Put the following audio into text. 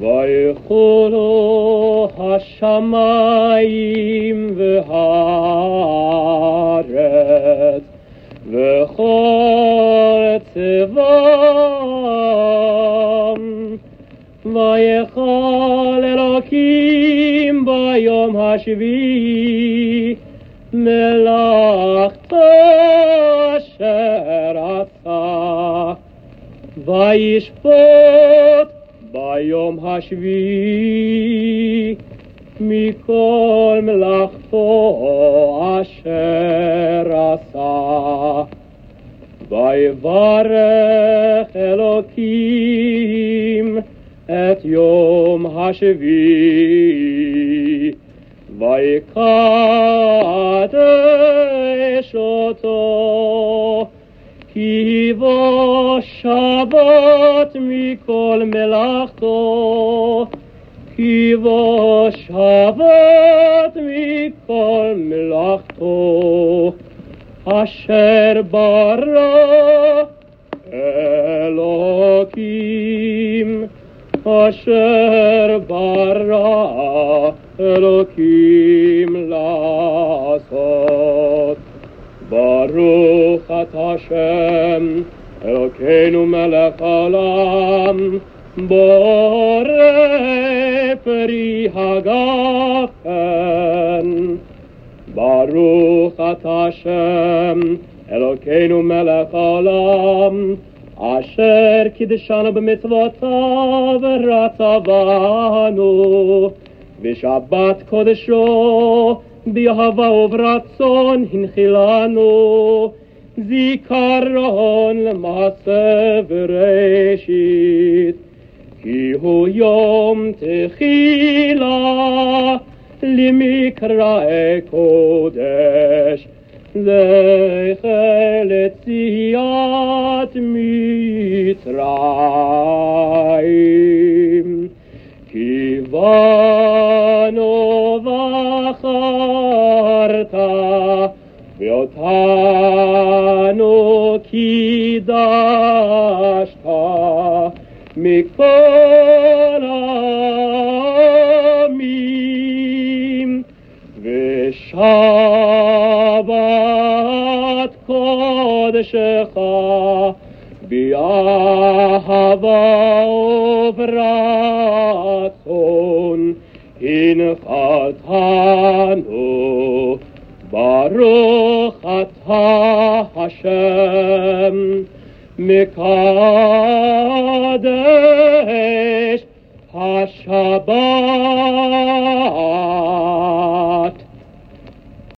ויכולו השמיים והארץ וכל צבאם ויכל אלוקים ביום השביעי מלאכתו אשר עשה וישפוט ביום השביעי מכל מלאכתו אשר עשה. ויברך אלוקים את יום השביעי, ויקדש אותו, כי בו שבת מכל מלאכתו, כי בו שבת מכל מלאכתו, אשר ברא אלוקים, אשר ברא אלוקים לעשות. ברוך אתה השם, אלוקינו מלך העולם, בורא פרי הגפן. ברוך אתה השם, אלוקינו מלך העולם, אשר קידשנו במצוותיו ורצה בנו, בשבת קודשו, באהבה וברצון הנחילנו, זיכרון למעשה וראשית, כי הוא יום תחילה למקראי קודש, זכר לציאת מצרים. כי בנו בחרת, بیا تنو کی داشتا میکنامیم و شابت کودش خواه بیا هوا و براتون این خطانو barro Hashem Mikadesh Hashabbat